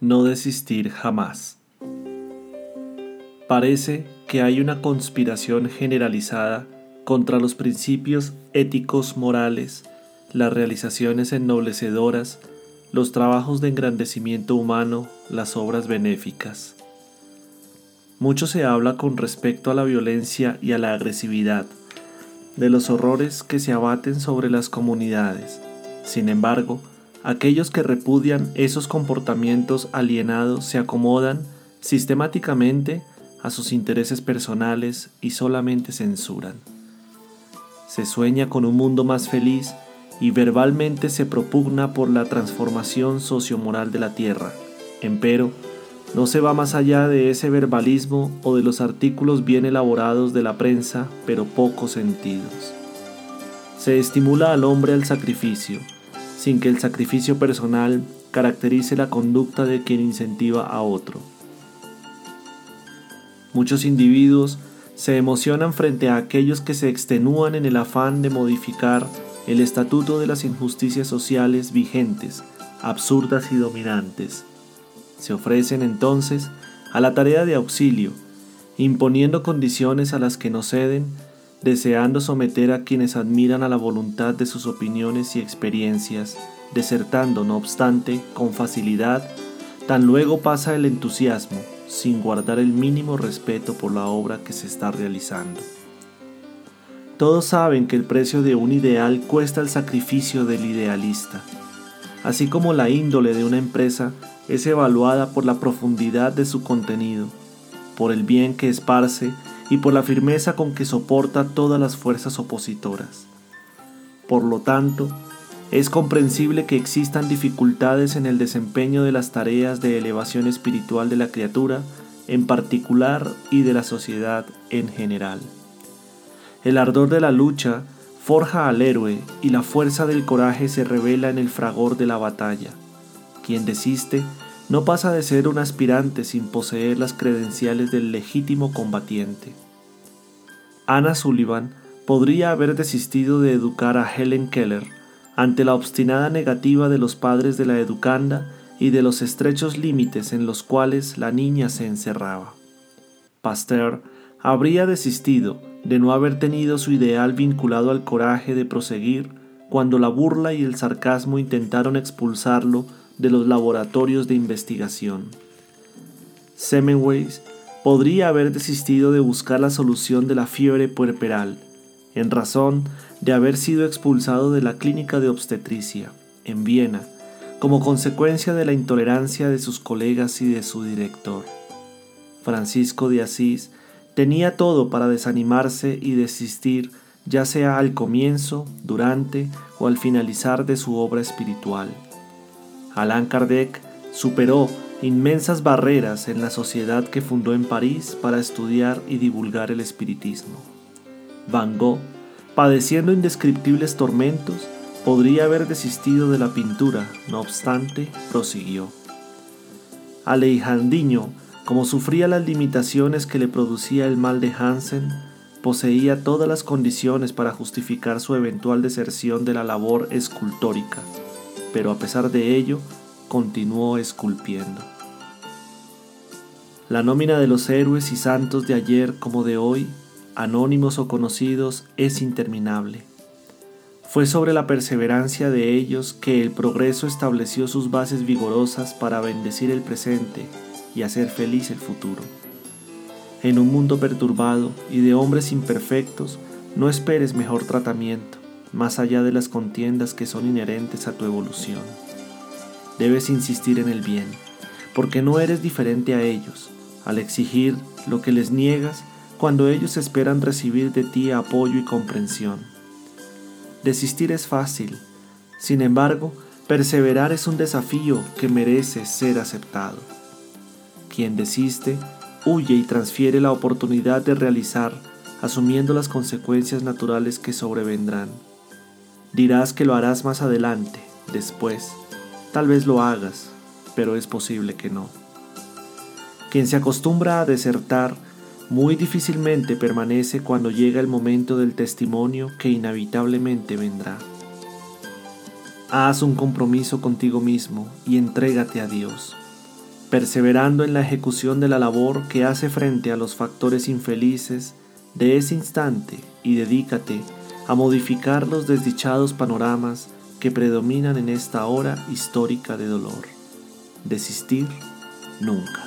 No desistir jamás. Parece que hay una conspiración generalizada contra los principios éticos morales, las realizaciones ennoblecederas, los trabajos de engrandecimiento humano, las obras benéficas. Mucho se habla con respecto a la violencia y a la agresividad, de los horrores que se abaten sobre las comunidades. Sin embargo, Aquellos que repudian esos comportamientos alienados se acomodan sistemáticamente a sus intereses personales y solamente censuran. Se sueña con un mundo más feliz y verbalmente se propugna por la transformación sociomoral de la Tierra. Empero, no se va más allá de ese verbalismo o de los artículos bien elaborados de la prensa, pero poco sentidos. Se estimula al hombre al sacrificio, sin que el sacrificio personal caracterice la conducta de quien incentiva a otro. Muchos individuos se emocionan frente a aquellos que se extenúan en el afán de modificar el estatuto de las injusticias sociales vigentes, absurdas y dominantes. Se ofrecen entonces a la tarea de auxilio, imponiendo condiciones a las que no ceden deseando someter a quienes admiran a la voluntad de sus opiniones y experiencias, desertando, no obstante, con facilidad, tan luego pasa el entusiasmo, sin guardar el mínimo respeto por la obra que se está realizando. Todos saben que el precio de un ideal cuesta el sacrificio del idealista, así como la índole de una empresa es evaluada por la profundidad de su contenido, por el bien que esparce y por la firmeza con que soporta todas las fuerzas opositoras. Por lo tanto, es comprensible que existan dificultades en el desempeño de las tareas de elevación espiritual de la criatura en particular y de la sociedad en general. El ardor de la lucha forja al héroe y la fuerza del coraje se revela en el fragor de la batalla. Quien desiste no pasa de ser un aspirante sin poseer las credenciales del legítimo combatiente. Anna Sullivan podría haber desistido de educar a Helen Keller ante la obstinada negativa de los padres de la educanda y de los estrechos límites en los cuales la niña se encerraba. Pasteur habría desistido de no haber tenido su ideal vinculado al coraje de proseguir cuando la burla y el sarcasmo intentaron expulsarlo de los laboratorios de investigación. Semmelweis podría haber desistido de buscar la solución de la fiebre puerperal, en razón de haber sido expulsado de la clínica de obstetricia, en Viena, como consecuencia de la intolerancia de sus colegas y de su director. Francisco de Asís tenía todo para desanimarse y desistir, ya sea al comienzo, durante o al finalizar de su obra espiritual. Allan Kardec superó inmensas barreras en la sociedad que fundó en París para estudiar y divulgar el espiritismo. Van Gogh, padeciendo indescriptibles tormentos, podría haber desistido de la pintura, no obstante, prosiguió. Aleijandinho, como sufría las limitaciones que le producía el mal de Hansen, poseía todas las condiciones para justificar su eventual deserción de la labor escultórica pero a pesar de ello, continuó esculpiendo. La nómina de los héroes y santos de ayer como de hoy, anónimos o conocidos, es interminable. Fue sobre la perseverancia de ellos que el progreso estableció sus bases vigorosas para bendecir el presente y hacer feliz el futuro. En un mundo perturbado y de hombres imperfectos, no esperes mejor tratamiento más allá de las contiendas que son inherentes a tu evolución. Debes insistir en el bien, porque no eres diferente a ellos, al exigir lo que les niegas cuando ellos esperan recibir de ti apoyo y comprensión. Desistir es fácil, sin embargo, perseverar es un desafío que merece ser aceptado. Quien desiste, huye y transfiere la oportunidad de realizar, asumiendo las consecuencias naturales que sobrevendrán. Dirás que lo harás más adelante, después. Tal vez lo hagas, pero es posible que no. Quien se acostumbra a desertar muy difícilmente permanece cuando llega el momento del testimonio que inevitablemente vendrá. Haz un compromiso contigo mismo y entrégate a Dios. perseverando en la ejecución de la labor que hace frente a los factores infelices de ese instante y dedícate a modificar los desdichados panoramas que predominan en esta hora histórica de dolor. Desistir nunca.